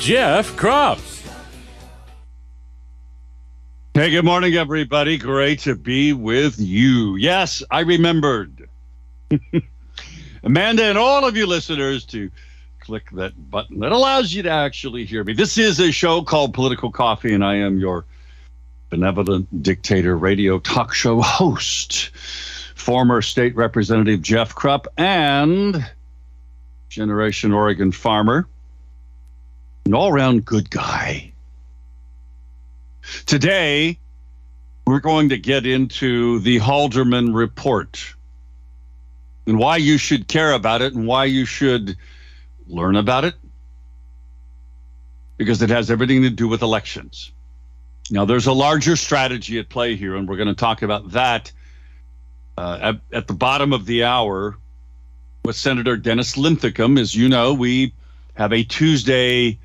Jeff Kropf. Hey, good morning, everybody. Great to be with you. Yes, I remembered. Amanda and all of you listeners to click that button that allows you to actually hear me. This is a show called Political Coffee, and I am your benevolent dictator radio talk show host, former state representative Jeff Kropf, and Generation Oregon farmer, an all round good guy. Today, we're going to get into the Halderman report and why you should care about it and why you should learn about it because it has everything to do with elections. Now, there's a larger strategy at play here, and we're going to talk about that uh, at, at, the bottom of the hour with Senator Dennis Linthicum. As you know, we have a Tuesday,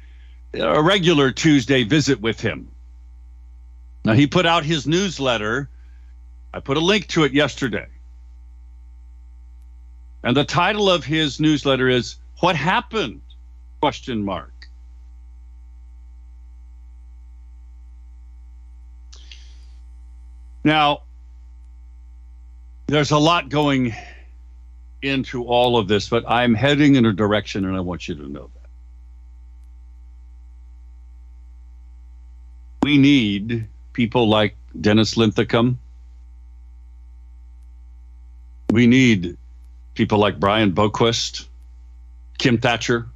a regular Tuesday visit with him. Now, he put out his newsletter. I put a link to it yesterday. And the title of his newsletter is What Happened? Question mark. Now, there's a lot going into all of this, but I'm heading in a direction, and I want you to know We need people like Dennis Linthicum. We need people like Brian Boquist, Kim Thatcher,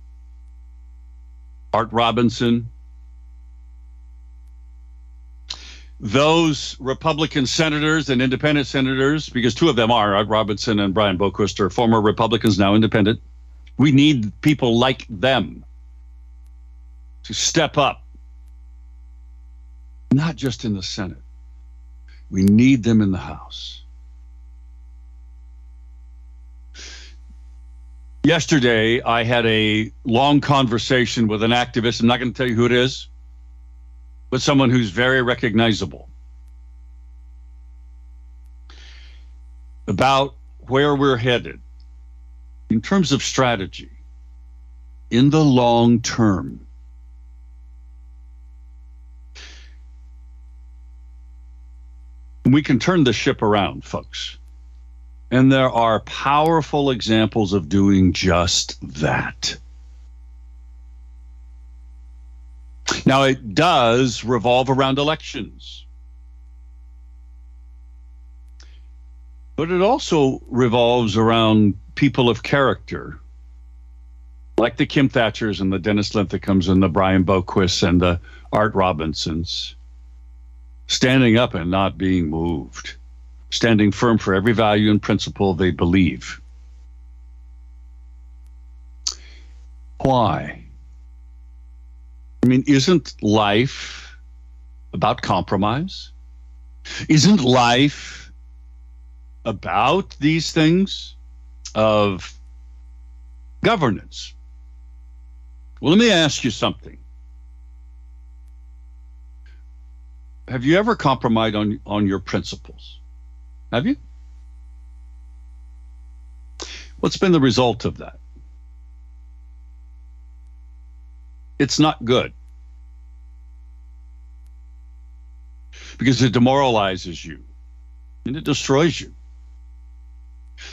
Art Robinson, those Republican senators and independent senators, because two of them are, Art Robinson and Brian Boquist, are former Republicans, now independent. We need people like them to step up, not just in the Senate. We need them in the House. Yesterday, I had a long conversation with an activist. I'm not going to tell you who it is but someone who's very recognizable about where we're headed in terms of strategy in the long term. We can turn the ship around, folks. And there are powerful examples of doing just that. Now, it does revolve around elections. But it also revolves around people of character, like the Kim Thatchers and the Dennis Linthicums and the Brian Boquists and the Art Robinsons, standing up and not being moved, standing firm for every value and principle they believe. Why? I mean, isn't life about compromise? Isn't life about these things of governance? Well, let me ask you something. Have you ever compromised on, on your principles? Have you? What's been the result of that? it's not good because it demoralizes you and it destroys you.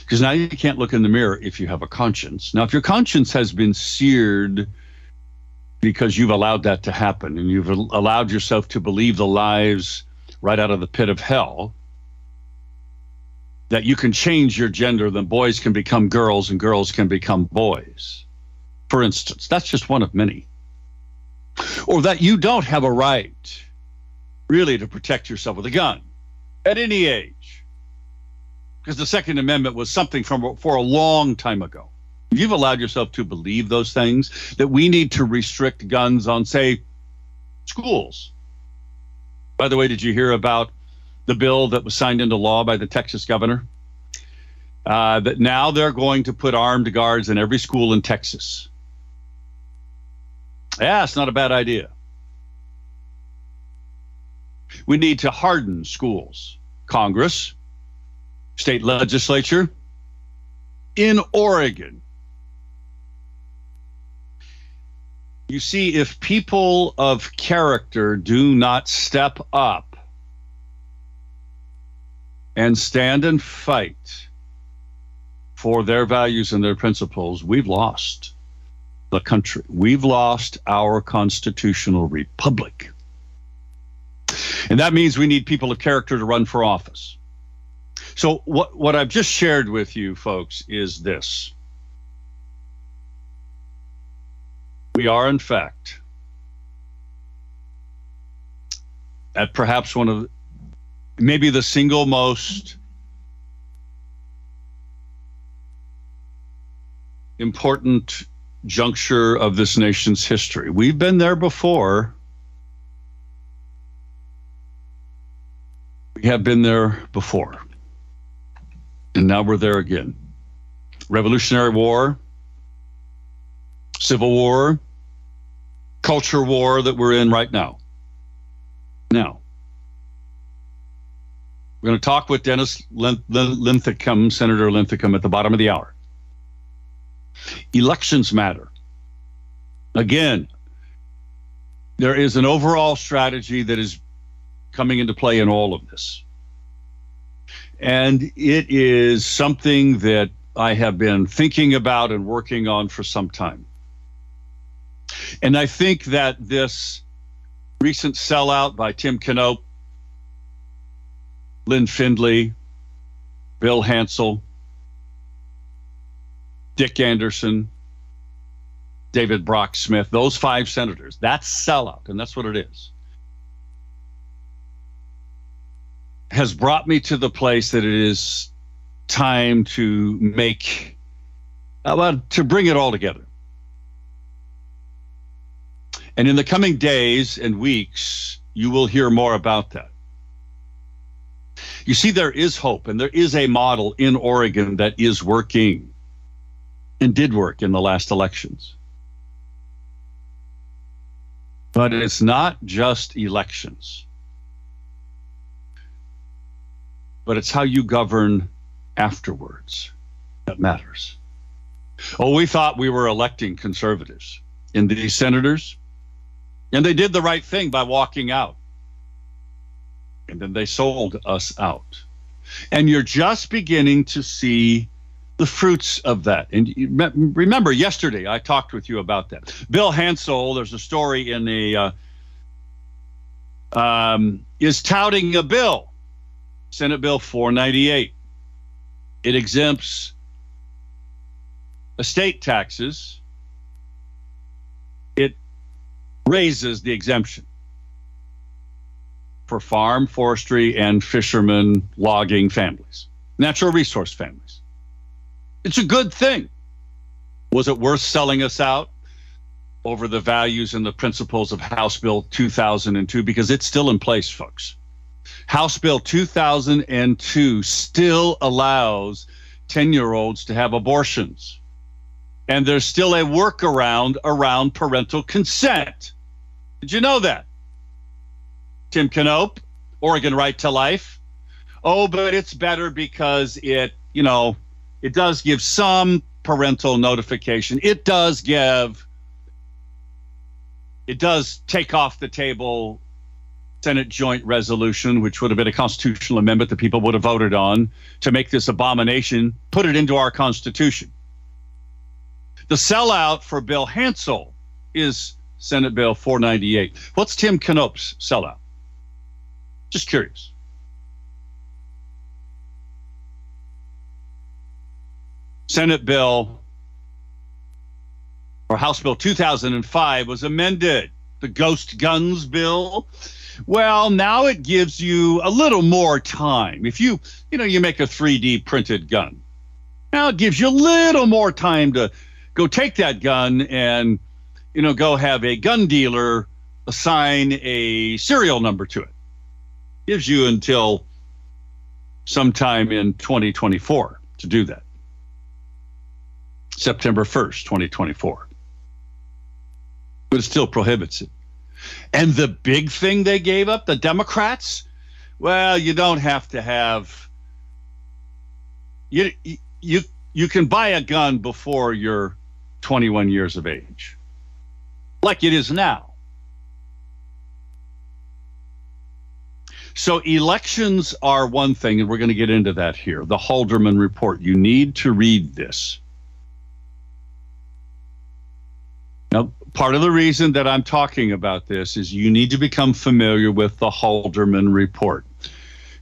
Because now you can't look in the mirror if you have a conscience. Now, if your conscience has been seared because you've allowed that to happen and you've allowed yourself to believe the lies right out of the pit of hell, that you can change your gender, then boys can become girls and girls can become boys. For instance, that's just one of many or that you don't have a right really to protect yourself with a gun at any age. Because the Second Amendment was something from for a long time ago. You've allowed yourself to believe those things that we need to restrict guns on, say, schools. By the way, did you hear about the bill that was signed into law by the Texas governor? Uh, that now they're going to put armed guards in every school in Texas. Yeah, it's not a bad idea. We need to harden schools. Congress, state legislature, in Oregon. You see, if people of character do not step up and stand and fight for their values and their principles, we've lost the country. We've lost our constitutional republic. And that means we need people of character to run for office. So, what, what I've just shared with you, folks, is this. We are, in fact, at perhaps one of maybe the single most important juncture of this nation's history. We've been there before. We have been there before. And now we're there again. Revolutionary War, Civil War, culture war that we're in right now. Now, we're going to talk with Dennis Linthicum, Senator Linthicum, at the bottom of the hour. Elections matter. Again, there is an overall strategy that is coming into play in all of this. And it is something that I have been thinking about and working on for some time. And I think that this recent sellout by Tim Knopp, Lynn Findley, Bill Hansell, Dick Anderson, David Brock Smith, those five senators, that's sellout, and that's what it is. has brought me to the place that it is time to make, uh, to bring it all together. And in the coming days and weeks, you will hear more about that. You see, there is hope, and there is a model in Oregon that is working and did work in the last elections. But it's not just elections. but it's how you govern afterwards that matters. Oh, we thought we were electing conservatives in these senators, and they did the right thing by walking out. And then they sold us out. And you're just beginning to see the fruits of that. And remember, yesterday I talked with you about that. Bill Hansell, there's a story in the, uh, um, is touting a bill Senate Bill 498. It exempts estate taxes. It raises the exemption for farm, forestry, and fishermen logging families, natural resource families. It's a good thing. Was it worth selling us out over the values and the principles of House Bill 2002? Because it's still in place, folks. House Bill 2002 still allows 10 year olds to have abortions. And there's still a workaround around parental consent. Did you know that? Tim Knopp, Oregon Right to Life. Oh, but it's better because it, you know, it does give some parental notification. It does give, it does take off the table Senate joint resolution, which would have been a constitutional amendment that people would have voted on to make this abomination, put it into our Constitution. The sellout for Bill Hansell is Senate Bill 498. What's Tim Knopp's sellout? Just curious. Senate Bill or House Bill 2005 was amended. The Ghost Guns Bill well, now it gives you a little more time. If you, you know, you make a 3D printed gun, now it gives you a little more time to go take that gun and, you know, go have a gun dealer assign a serial number to it. Gives you until sometime in 2024 to do that. September 1st, 2024. But it still prohibits it. And the big thing they gave up, the Democrats, well, you don't have to have you you you can buy a gun before you're 21 years of age. Like it is now. So elections are one thing, and we're going to get into that here. The Halderman report. You need to read this. Now, part of the reason that I'm talking about this is you need to become familiar with the Halderman report.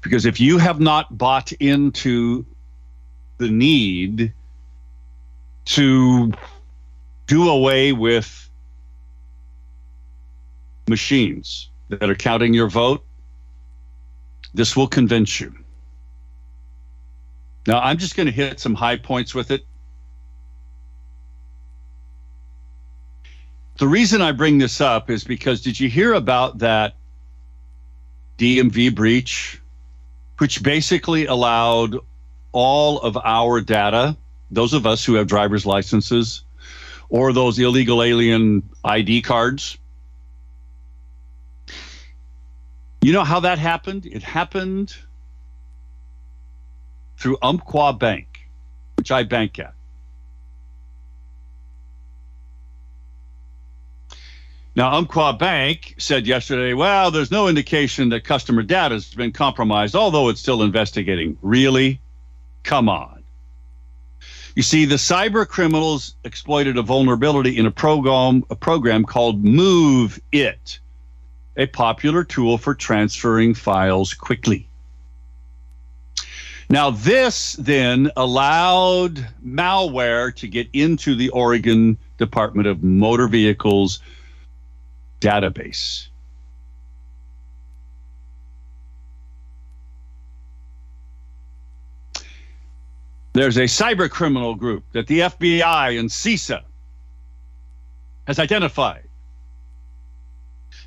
Because if you have not bought into the need to do away with machines that are counting your vote, this will convince you. Now, I'm just going to hit some high points with it. The reason I bring this up is because did you hear about that DMV breach, which basically allowed all of our data, those of us who have driver's licenses or those illegal alien ID cards, You know how that happened? It happened through Umpqua Bank, which I bank at. Now, Umpqua Bank said yesterday, well, there's no indication that customer data has been compromised, although it's still investigating. Really? Come on. You see, the cyber criminals exploited a vulnerability in a program, a program called Move It a popular tool for transferring files quickly. Now, this then allowed malware to get into the Oregon Department of Motor Vehicles database. There's a cyber criminal group that the FBI and CISA has identified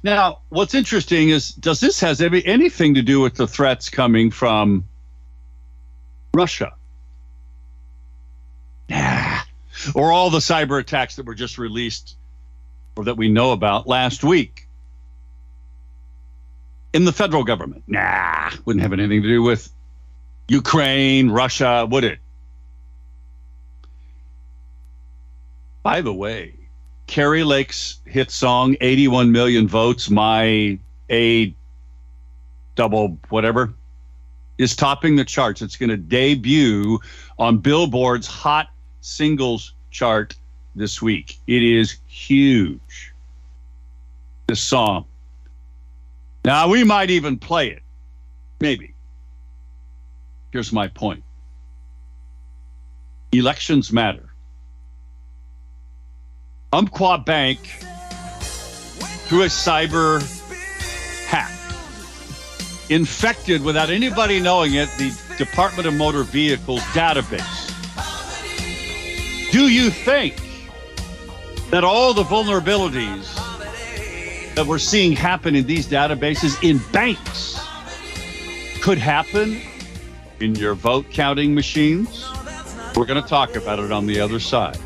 now, what's interesting is does this has any, anything to do with the threats coming from Russia? Nah. Or all the cyber attacks that were just released or that we know about last week in the federal government? Nah, wouldn't have anything to do with Ukraine, Russia, would it? By the way, Kari Lake's hit song, 81 million votes, my A double whatever, is topping the charts. It's going to debut on Billboard's Hot Singles chart this week. It is huge. This song. Now, we might even play it. Maybe. Here's my point elections matter. Umpqua Bank, through a cyber hack, infected without anybody knowing it the Department of Motor Vehicles database. Do you think that all the vulnerabilities that we're seeing happen in these databases in banks could happen in your vote counting machines? We're going to talk about it on the other side.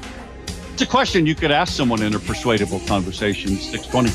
It's a question you could ask someone in a persuadable conversation. 620.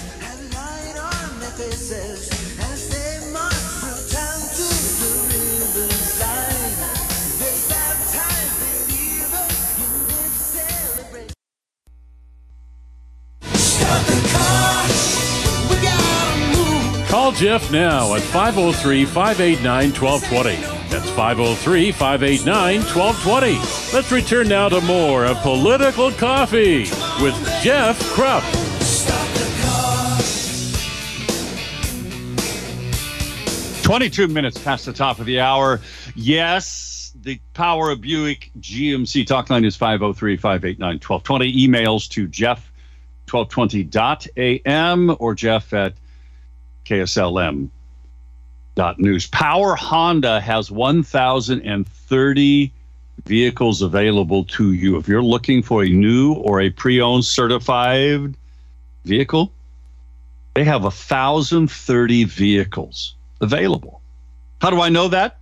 Call Jeff now at 503 589 1220. That's 503 589 1220. Let's return now to more of Political Coffee with Jeff Kropf. 22 minutes past the top of the hour. Yes, the power of Buick GMC talk line is 503 589 1220. Emails to Jeff 1220.am or Jeff at KSLM news. Power Honda has 1,030 vehicles available to you. If you're looking for a new or a pre owned certified vehicle, They have 1,030 vehicles available. How do I know that?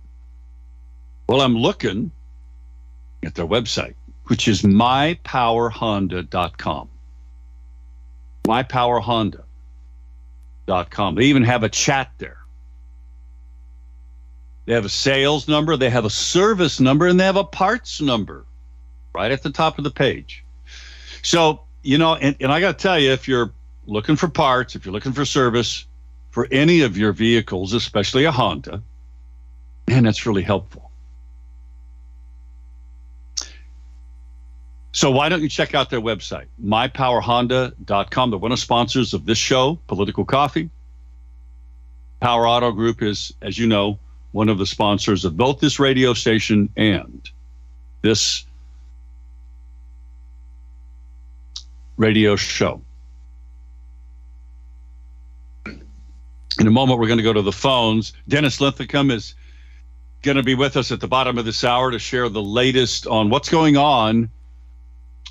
Well, I'm looking at their website, which is mypowerhonda.com. Mypowerhonda.com. They even have a chat there. They have a sales number, they have a service number, and they have a parts number right at the top of the page. So, you know, and, and I got to tell you, if you're looking for parts, if you're looking for service for any of your vehicles, especially a Honda, man, that's really helpful. So why don't you check out their website, mypowerhonda.com. They're one of the sponsors of this show, Political Coffee. Power Auto Group is, as you know, one of the sponsors of both this radio station and this radio show. In a moment, we're going to go to the phones. Dennis Linthicum is going to be with us at the bottom of this hour to share the latest on what's going on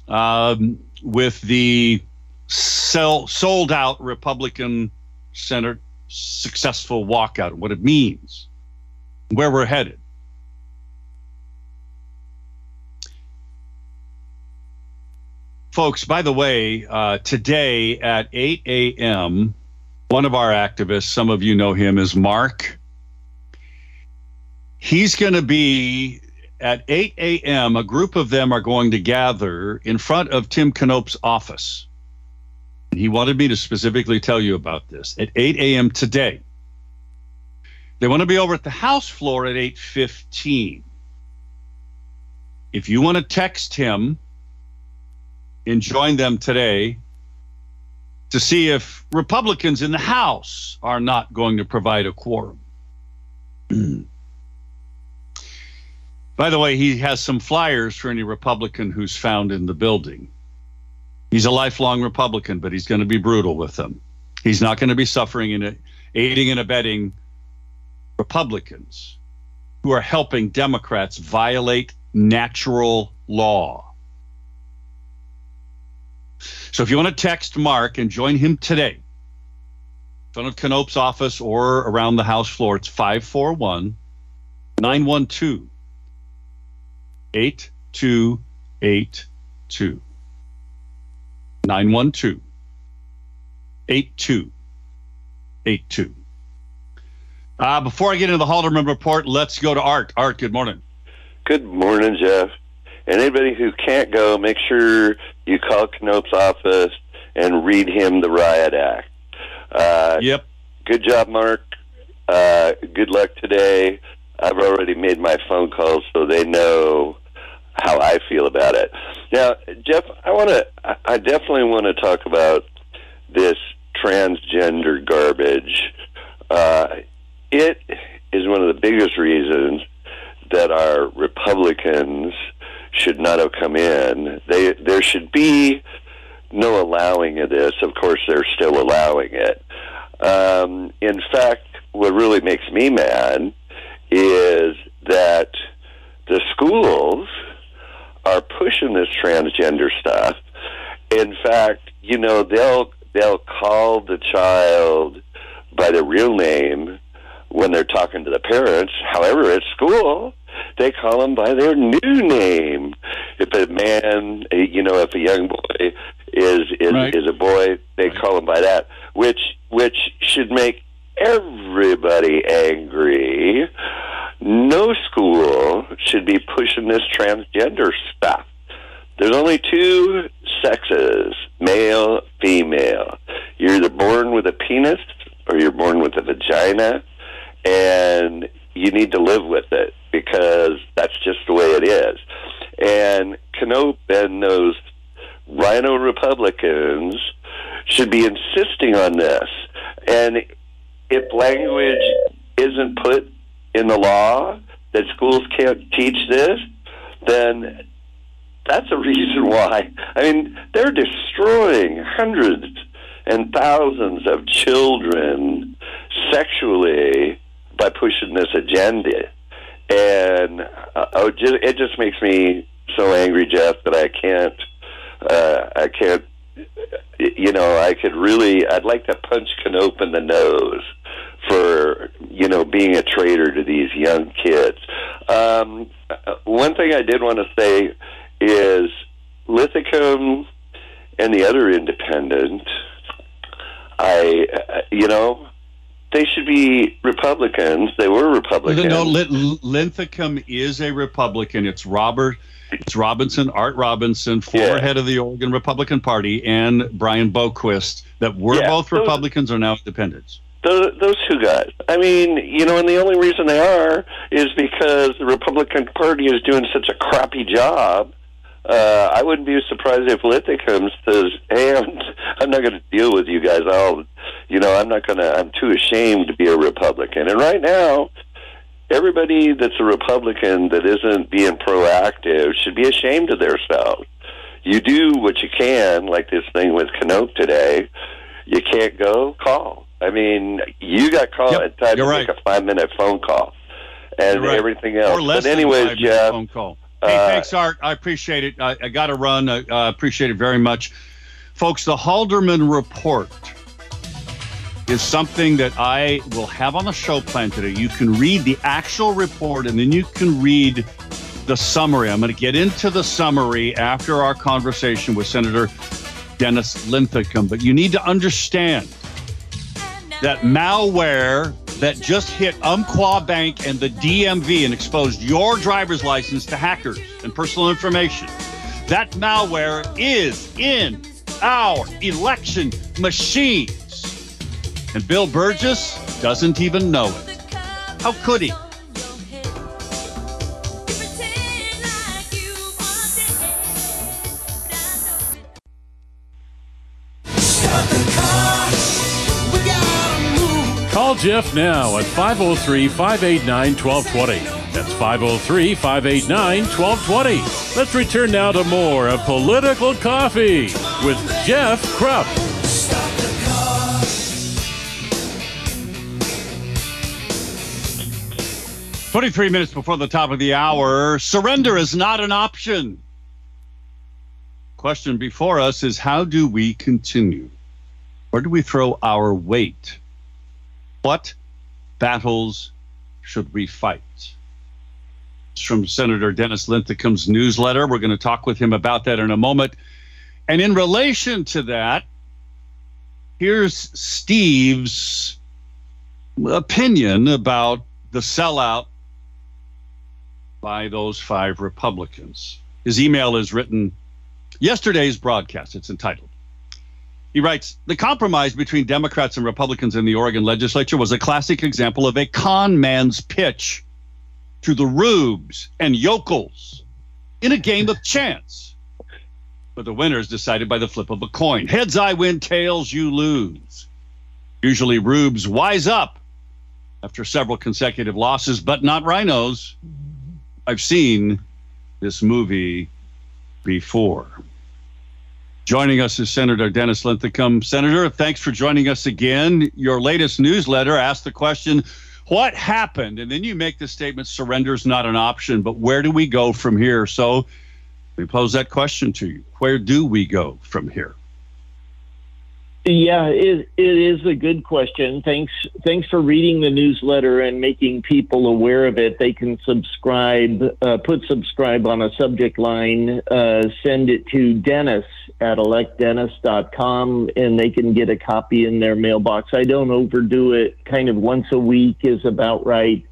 um, with the sell, sold out Republican Senate successful walkout, what it means, where we're headed. Folks, by the way, uh, today at 8 a.m., one of our activists, some of you know him, is Mark. He's going to be at 8 a.m., a group of them are going to gather in front of Tim Knopp's office. And he wanted me to specifically tell you about this at 8 a.m. today. They want to be over at the House floor at 8:15. If you want to text him and join them today to see if Republicans in the House are not going to provide a quorum. By the way, he has some flyers for any Republican who's found in the building. He's a lifelong Republican, but he's going to be brutal with them. He's not going to be suffering in it, aiding and abetting Republicans who are helping Democrats violate natural law. So if you want to text Mark and join him today, front of Knopp's office or around the House floor, it's 541 912 8282. 912 8282. Uh, before I get into the Halderman report, let's go to Art. Art, good morning. Good morning, Jeff. And anybody who can't go, make sure you call Knopp's office and read him the Riot Act. Uh, yep. Good job, Mark. Uh, good luck today. I've already made my phone calls so they know how I feel about it. Now, Jeff, I want to, I definitely want to talk about this transgender garbage. Uh, it is one of the biggest reasons that our Republicans should not have come in. They, there should be no allowing of this. Of course, they're still allowing it. Um, in fact, what really makes me mad is that the schools are pushing this transgender stuff. In fact, you know, they'll they'll call the child by the real name when they're talking to the parents. However, at school, they call them by their new name. If a man, you know, if a young boy is is right. is a boy, they right. call him by that, which which should make everybody angry no school should be pushing this transgender stuff. There's only two sexes, male, female. You're either born with a penis or you're born with a vagina, and you need to live with it because that's just the way it is. And Knopp and those rhino Republicans should be insisting on this. And if language isn't put in the law that schools can't teach this, then that's a reason why. I mean, they're destroying hundreds and thousands of children sexually by pushing this agenda. And uh, oh, just, it just makes me so angry, Jeff, that I can't, uh, I can't you know, I could really, I'd like to punch Knoop in the nose for you know being a traitor to these young kids. Um, one thing I did want to say is Linthicum and the other independent. I, uh, you know, they should be Republicans. They were Republicans. No, Linthicum is a Republican. It's Robert. It's Robinson, Art Robinson, former yeah. head of the Oregon Republican Party, and Brian Boquist, that were yeah, both Republicans, are now independents. Those, those two guys. I mean, you know, and the only reason they are is because the Republican Party is doing such a crappy job. Uh, I wouldn't be surprised if Linthicum says, "Hey, I'm, I'm not going to deal with you guys. I'll, you know, I'm not going to. I'm too ashamed to be a Republican." And right now, everybody that's a Republican that isn't being proactive should be ashamed of themselves. You do what you can, like this thing with Knoop today. You can't go, call. I mean, you got called yep, time to right. make a five minute phone call and right. everything else. Or less but anyways, than Jeff, phone call. Hey, uh, thanks, Art. I appreciate it. I, I got to run. I uh, appreciate it very much. Folks, the Halderman Report is something that I will have on the show plan today. You can read the actual report and then you can read the summary. I'm going to get into the summary after our conversation with Senator Dennis Linthicum. But you need to understand that malware that just hit Umpqua Bank and the DMV and exposed your driver's license to hackers and personal information. That malware is in our election machines. And Bill Burgess doesn't even know it. How could he? Call Jeff now at 503 589 1220. That's 503 589 1220. Let's return now to more of Political Coffee with Jeff Kropf. 23 minutes before the top of the hour, surrender is not an option. Question before us is how do we continue? Where do we throw our weight? What battles should we fight? It's from Senator Dennis Linthicum's newsletter. We're going to talk with him about that in a moment. And in relation to that, here's Steve's opinion about the sellout by those five Republicans. His email is written yesterday's broadcast. It's entitled. He writes The compromise between Democrats and Republicans in the Oregon legislature was a classic example of a con man's pitch to the rubes and yokels in a game of chance. But the winner is decided by the flip of a coin. Heads I win, tails you lose. Usually rubes wise up after several consecutive losses, but not rhinos. I've seen this movie before. Joining us is Senator Dennis Linthicum. Senator, thanks for joining us again. Your latest newsletter asked the question, What happened? And then you make the statement, surrender is not an option, but where do we go from here? So we pose that question to you. Where do we go from here? Yeah, it, it is a good question. Thanks, thanks for reading the newsletter and making people aware of it. They can subscribe, uh, put subscribe on a subject line, uh, send it to Dennis at electdennis.com, and they can get a copy in their mailbox. I don't overdo it. Kind of once a week is about right.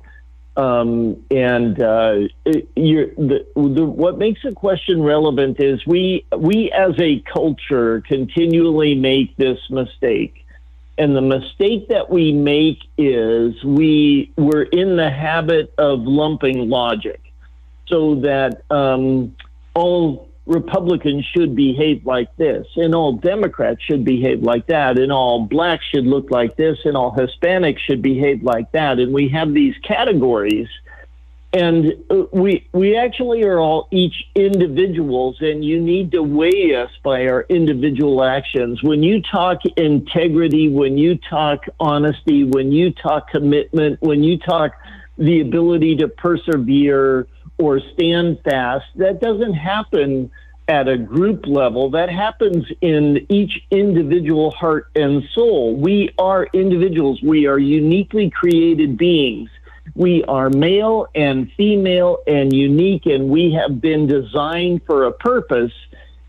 Um, and uh, the, the, what makes a question relevant is we we as a culture continually make this mistake, and the mistake that we make is we we're in the habit of lumping logic, so that um, all Republicans should behave like this, and all Democrats should behave like that, and all blacks should look like this, and all Hispanics should behave like that. And we have these categories, and uh, we we actually are all each individuals, and you need to weigh us by our individual actions. When you talk integrity, when you talk honesty, when you talk commitment, when you talk the ability to persevere or stand fast. That doesn't happen at a group level, that happens in each individual heart and soul. We are individuals, we are uniquely created beings. We are male and female and unique, and we have been designed for a purpose.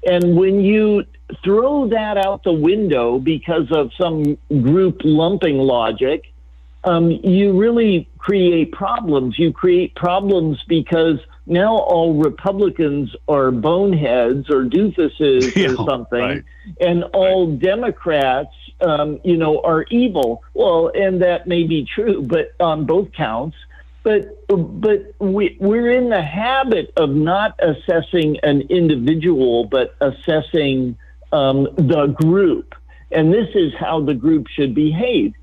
And when you throw that out the window because of some group lumping logic, um, you really create problems. You create problems because now all Republicans are boneheads or doofuses Yeah, or something, right. and all Democrats, um, you know, are evil. Well, and that may be true, but on both counts. But but we we're in the habit of not assessing an individual, but assessing um, the group, and this is how the group should behave.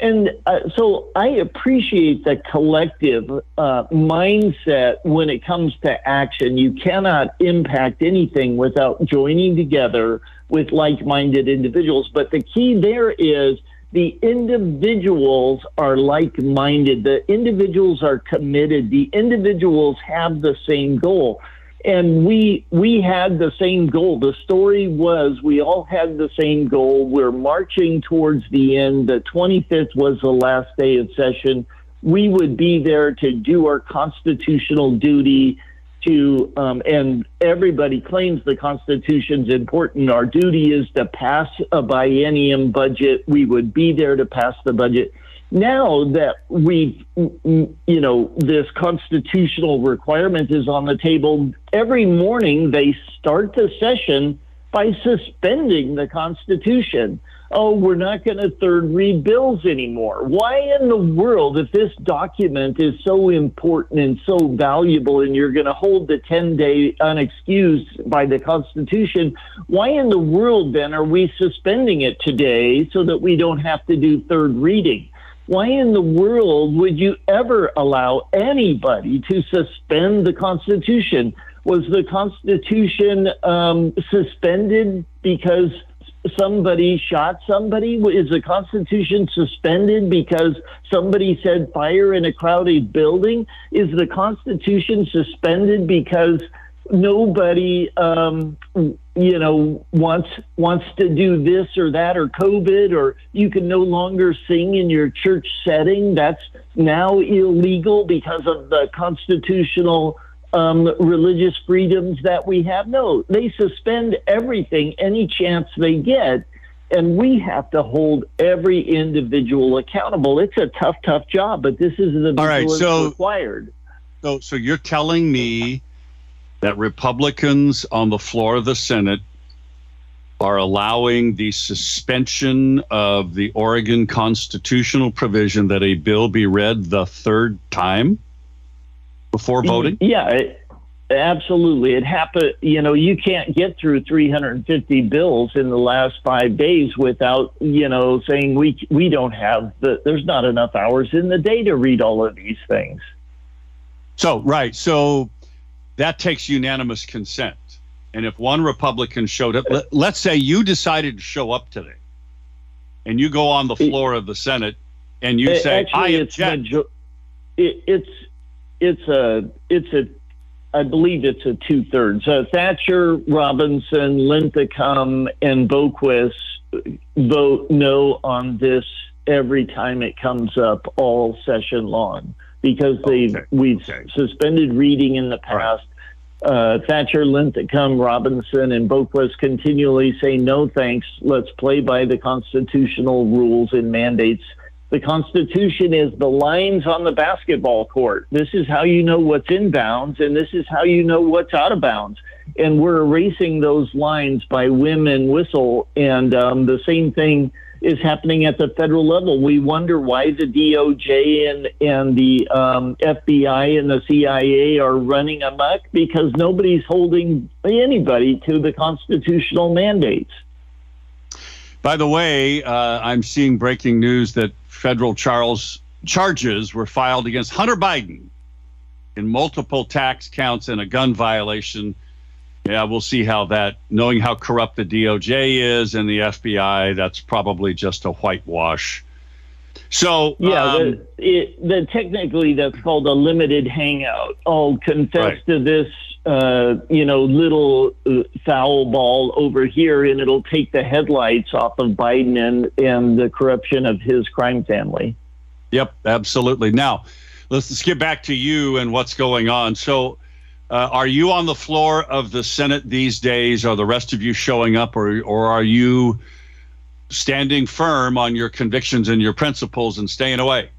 And uh, so I appreciate the collective uh, mindset when it comes to action. You cannot impact anything without joining together with like minded individuals. But the key there is the individuals are like minded, the individuals are committed, the individuals have the same goal and we we had the same goal. The story was we all had the same goal. We're marching towards the end. The 25th was the last day of session. We would be there to do our constitutional duty. To um, and everybody claims the Constitution's important. Our duty is to pass a biennium budget. We would be there to pass the budget now that we you know this constitutional requirement is on the table every morning they start the session by suspending the constitution. Oh we're not going to third read bills anymore. Why in the world if this document is so important and so valuable and you're going to hold the 10 day unexcused by the constitution why in the world then are we suspending it today so that we don't have to do third reading why in the world would you ever allow anybody to suspend the Constitution? Was the Constitution um, suspended because somebody shot somebody? Is the Constitution suspended because somebody said fire in a crowded building? Is the Constitution suspended because nobody um, you know wants wants to do this or that or covid or you can no longer sing in your church setting. That's now illegal because of the constitutional um, religious freedoms that we have. No they suspend everything any chance they get and we have to hold every individual accountable. It's a tough tough job but this is the All right, so- required. So, so you're telling me that Republicans on the floor of the Senate are allowing the suspension of the Oregon constitutional provision that a bill be read the third time before voting? Yeah, it, absolutely. It happened. You know, you can't get through 350 bills in the last five days without, you know, saying we we don't have the. There's not enough hours in the day to read all of these things. So, right. So that takes unanimous consent. And if one Republican showed up, let, let's say you decided to show up today and you go on the floor of the Senate and you say, I actually, it's object. it, it's it's a it's a I believe it's a two thirds. Uh, Thatcher, Robinson, Linthicum, and Boquist vote no on this every time it comes up all session long because they've Okay, we've okay. suspended reading in the All right. past. Uh, Thatcher, Linthicum, Robinson, and Boquist continually say no thanks. Let's play by the constitutional rules and mandates. The Constitution is the lines on the basketball court. This is how you know what's in bounds, and this is how you know what's out of bounds. And we're erasing those lines by whim and whistle. And um, the same thing is happening at the federal level. We wonder why the DOJ and and the um, FBI and the CIA are running amok because nobody's holding anybody to the constitutional mandates. By the way, uh, I'm seeing breaking news that federal Charles charges were filed against Hunter Biden in multiple tax counts and a gun violation. Yeah, we'll see how that, knowing how corrupt the DOJ is and the FBI, that's probably just a whitewash. So, Yeah, um, the, it, the technically that's called a limited hangout. I'll confess Right. to this uh, you know, little uh, foul ball over here, and it'll take the headlights off of Biden and, and the corruption of his crime family. Yep, absolutely. Now, let's, let's get back to you and what's going on. So, uh, are you on the floor of the Senate these days? Are the rest of you showing up, or or are you standing firm on your convictions and your principles and staying away?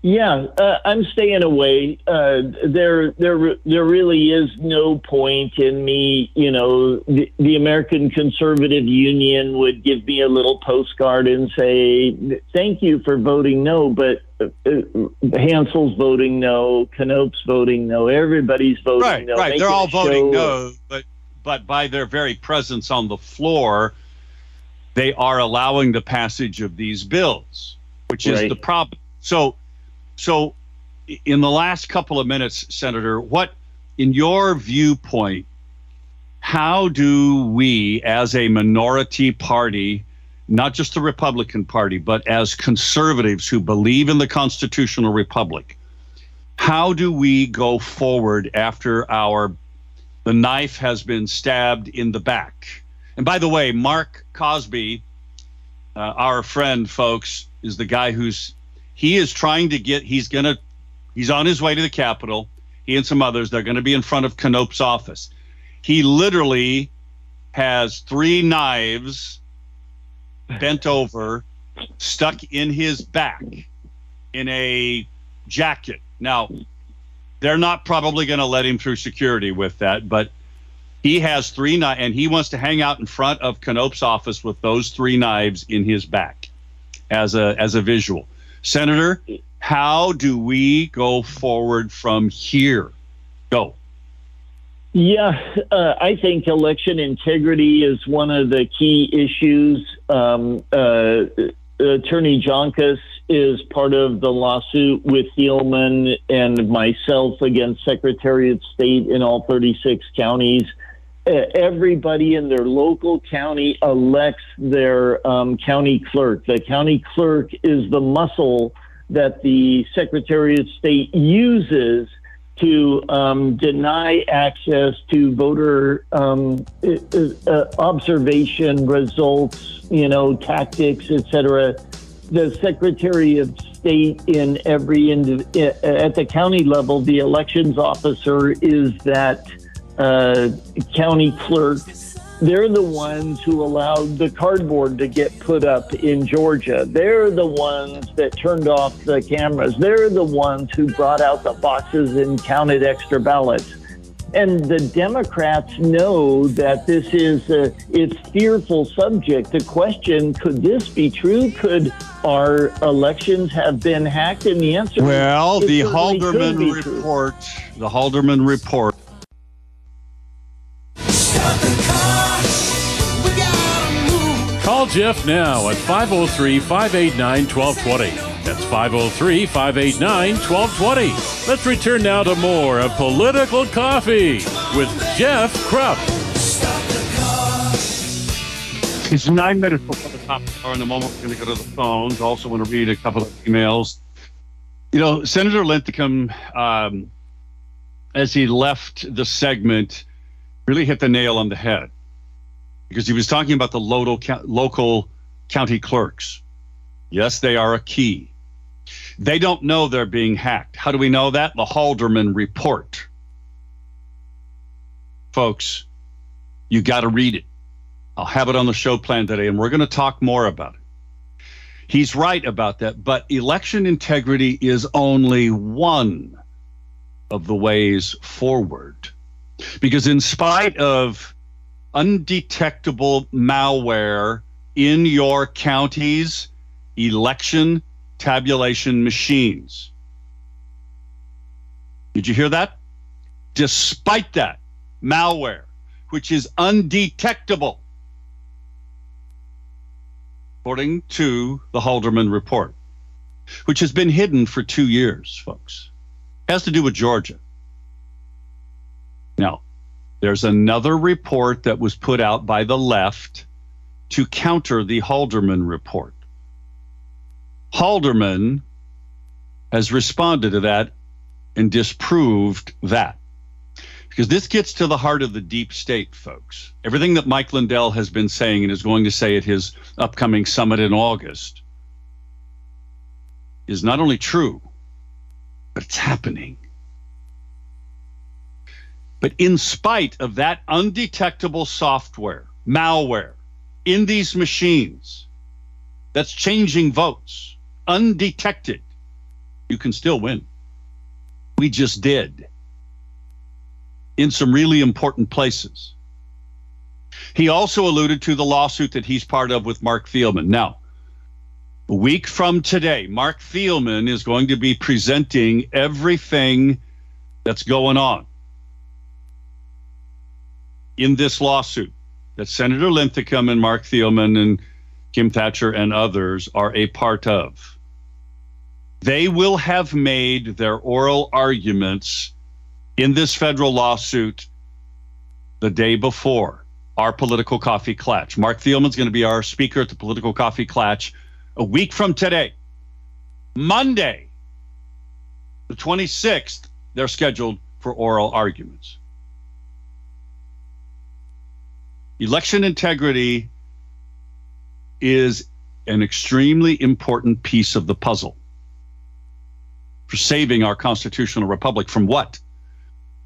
Yeah, uh, I'm staying away. Uh, there, there, there really is no point in me. You know, the, the, American Conservative Union would give me a little postcard and say, "Thank you for voting no," but Uh, Hansell's voting no, Knopp's voting no, everybody's voting right, no. Right, They're all voting no, but but by their very presence on the floor, they are allowing the passage of these bills, which is right. the problem. So so, in the last couple of minutes, Senator, what, in your viewpoint, how do we, as a minority party, not just the Republican Party, but as conservatives who believe in the constitutional republic, how do we go forward after our the knife has been stabbed in the back? And by the way, Mark Cosby, uh, our friend, folks, is the guy who's he is trying to get, he's to, he's on his way to the Capitol. He and some others, they're going to be in front of Knopp's office. He literally has three knives bent over, stuck in his back in a jacket. Now, they're not probably going to let him through security with that, but he has three knives and he wants to hang out in front of Knopp's office with those three knives in his back as a as a visual. Senator, how do we go forward from here? Go. Yeah, uh, I think election integrity is one of the key issues. Um, uh, Attorney Joncus is part of the lawsuit with Thielman and myself against Secretary of State in all 36 counties. Uh, everybody in their local county elects their um, county clerk. The county clerk is the muscle that the Secretary of State uses to um, deny access to voter um, uh, observation results, you know, tactics, etc. The Secretary of State in every indiv- at the county level, the elections officer is that uh, county clerk. They're the ones who allowed the cardboard to get put up in Georgia. They're the ones that turned off the cameras. They're the ones who brought out the boxes and counted extra ballots. And the Democrats know that this is a it's fearful subject. The question: Could this be true? Could our elections have been hacked? And the answer: Well, the Halderman report. The Halderman report Jeff now at 503 589 1220. That's 503 589 1220. Let's return now to more of Political Coffee with Jeff Kropf. It's nine minutes before the top of the hour. In a moment, we're going to go to the phones. Also, want to read a couple of emails. You know, Senator Linthicum, um, as he left the segment, really hit the nail on the head because he was talking about the local, local county clerks. Yes, they are a key. They don't know they're being hacked. How do we know that? The Halderman report. Folks, you got to read it. I'll have it on the show plan today, and we're going to talk more about it. He's right about that, but election integrity is only one of the ways forward. Because in spite of undetectable malware in your county's election tabulation machines. Did you hear that? Despite that, malware, which is undetectable, according to the Halderman report, which has been hidden for two years, folks, has to do with Georgia. There's another report that was put out by the left to counter the Halderman report. Halderman has responded to that and disproved that. because this gets to the heart of the deep state, folks. Everything that Mike Lindell has been saying and is going to say at his upcoming summit in August is not only true, but it's happening. But in spite of that undetectable software, malware in these machines that's changing votes, undetected, you can still win. We just did in some really important places. He also alluded to the lawsuit that he's part of with Marc Thielman. Now, a week from today, Marc Thielman is going to be presenting everything that's going on in this lawsuit that Senator Linthicum and Marc Thielman and Kim Thatcher and others are a part of. They will have made their oral arguments in this federal lawsuit the day before our political coffee clatch. Marc Thielman's going to be our speaker at the political coffee clatch a week from today. Monday, the 26th, they're scheduled for oral arguments. Election integrity is an extremely important piece of the puzzle for saving our constitutional republic from what?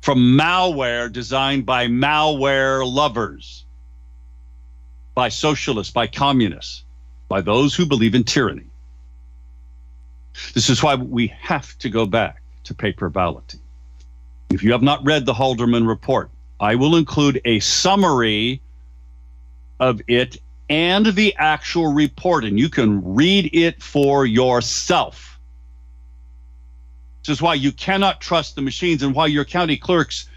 From malware designed by malware lovers, by socialists, by communists, by those who believe in tyranny. This is why we have to go back to paper balloting. If you have not read the Halderman report, I will include a summary of it and the actual report, and you can read it for yourself. This is why you cannot trust the machines and why your county clerks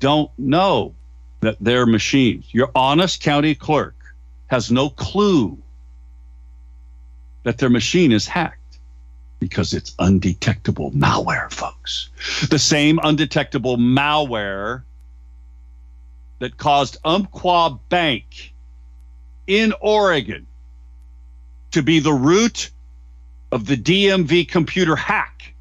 don't know that they're machines. Your honest county clerk has no clue that their machine is hacked because it's undetectable malware, folks. The same undetectable malware that caused Umpqua Bank in Oregon to be the root of the DMV computer hack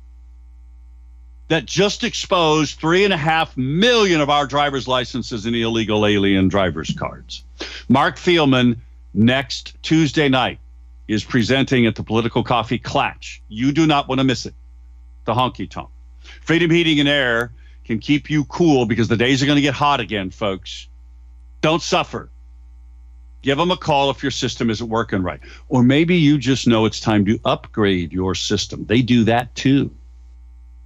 that just exposed three and a half million of our driver's licenses and illegal alien driver's cards. Marc Thielman next Tuesday night is presenting at the Political Coffee Clatch. You do not want to miss it. The honky tonk. Freedom Heating and Air can keep you cool because the days are going to get hot again, folks. Don't suffer. Give them a call if your system isn't working right. Or maybe you just know it's time to upgrade your system. They do that too.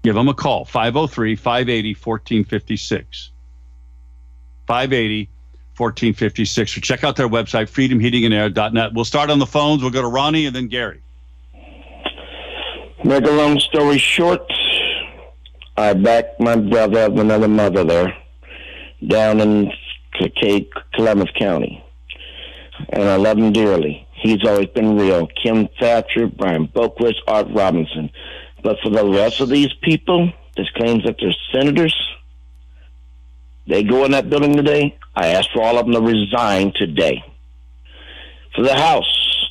Give them a call 503 580 1456. 580 1456. Or check out their website, freedomheatingandair.net. We'll start on the phones. We'll go to Ronnie and then Gary. Make a long story short, I backed my brother of another mother there down in Klamath County and I love him dearly. He's always been real. Kim Thatcher, Brian Boquist, Art Robinson. But for the rest of these people that claims that they're senators, they go in that building today. I ask for all of them to resign today. For the House,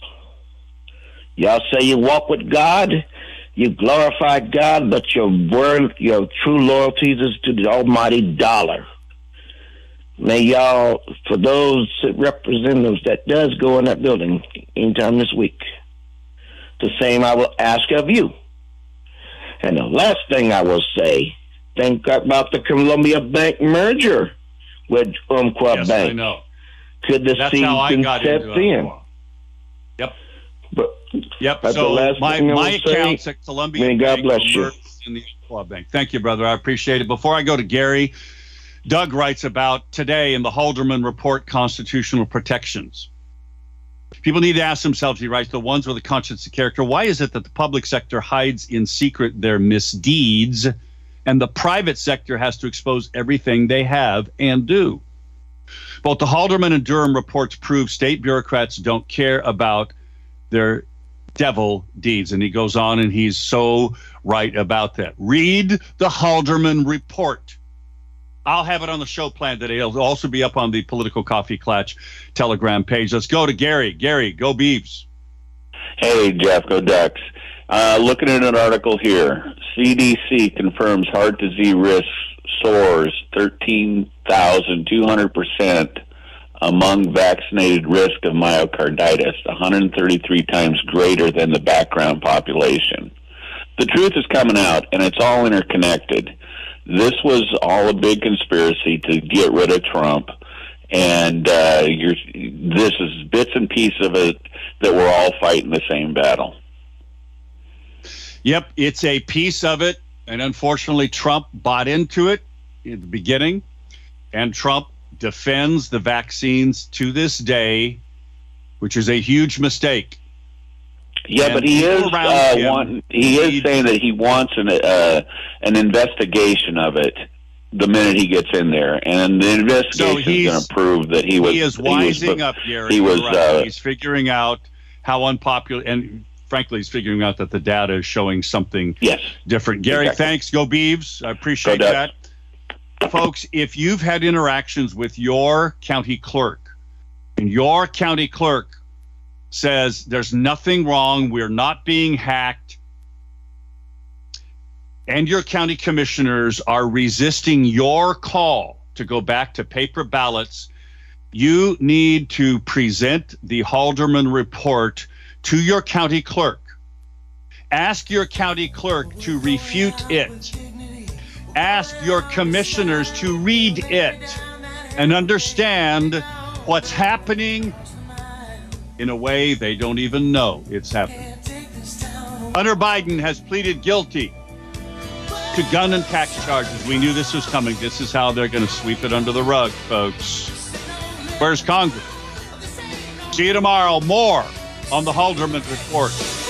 y'all say you walk with God, you glorify God, but your word, your true loyalties is to the almighty dollar. May y'all, for those representatives that does go in that building anytime this week, the same I will ask of you. And the last thing I will say, think about the Columbia Bank merger with Umpqua yes, Bank. I know. Could the That's seed how I got into in? Umpqua. Yep. But Yep. So my, my will say. accounts at Columbia May God Bank bless you. in the Umpqua Bank. Thank you, brother. I appreciate it. Before I go to Gary, Doug writes about today in the Halderman Report constitutional protections. People need to ask themselves, he writes, the ones with a conscience of character, why is it that the public sector hides in secret their misdeeds and the private sector has to expose everything they have and do? Both the Halderman and Durham reports prove state bureaucrats don't care about their devil deeds. And he goes on and he's so right about that. Read the Halderman report. I'll have it on the show plan today. It'll also be up on the Political Coffee Clatch Telegram page. Let's go to Gary. Gary, go Beavs. Hey, Jeff, go Ducks. Uh, looking at an article here, CDC confirms heart disease risk soars 13,200% among vaccinated risk of myocarditis, 133 times greater than the background population. The truth is coming out, and it's all interconnected. This was all a big conspiracy to get rid of Trump, and uh, this is bits and pieces of it that we're all fighting the same battle. Yep, it's a piece of it, and unfortunately, Trump bought into it in the beginning, and Trump defends the vaccines to this day, which is a huge mistake. Yeah, and but he is uh, want, he is saying that he wants an uh, an investigation of it the minute he gets in there, and the investigation so is going to prove that he was. He is wising he was, up, Gary. He was. Right. Uh, he's figuring out how unpopular, and frankly, he's figuring out that the data is showing something yes. different. Gary, exactly. thanks. Go Beavs. I appreciate Go that folks, if you've had interactions with your county clerk and your county clerk says there's nothing wrong, we're not being hacked, and your county commissioners are resisting your call to go back to paper ballots, you need to present the Halderman report to your county clerk. Ask your county clerk to refute it. Ask your commissioners to read it and understand what's happening in a way they don't even know it's happening. Hunter Biden has pleaded guilty to gun and tax charges. We knew this was coming. This is how they're going to sweep it under the rug, folks. Where's Congress? See you tomorrow. More on the Halderman Report.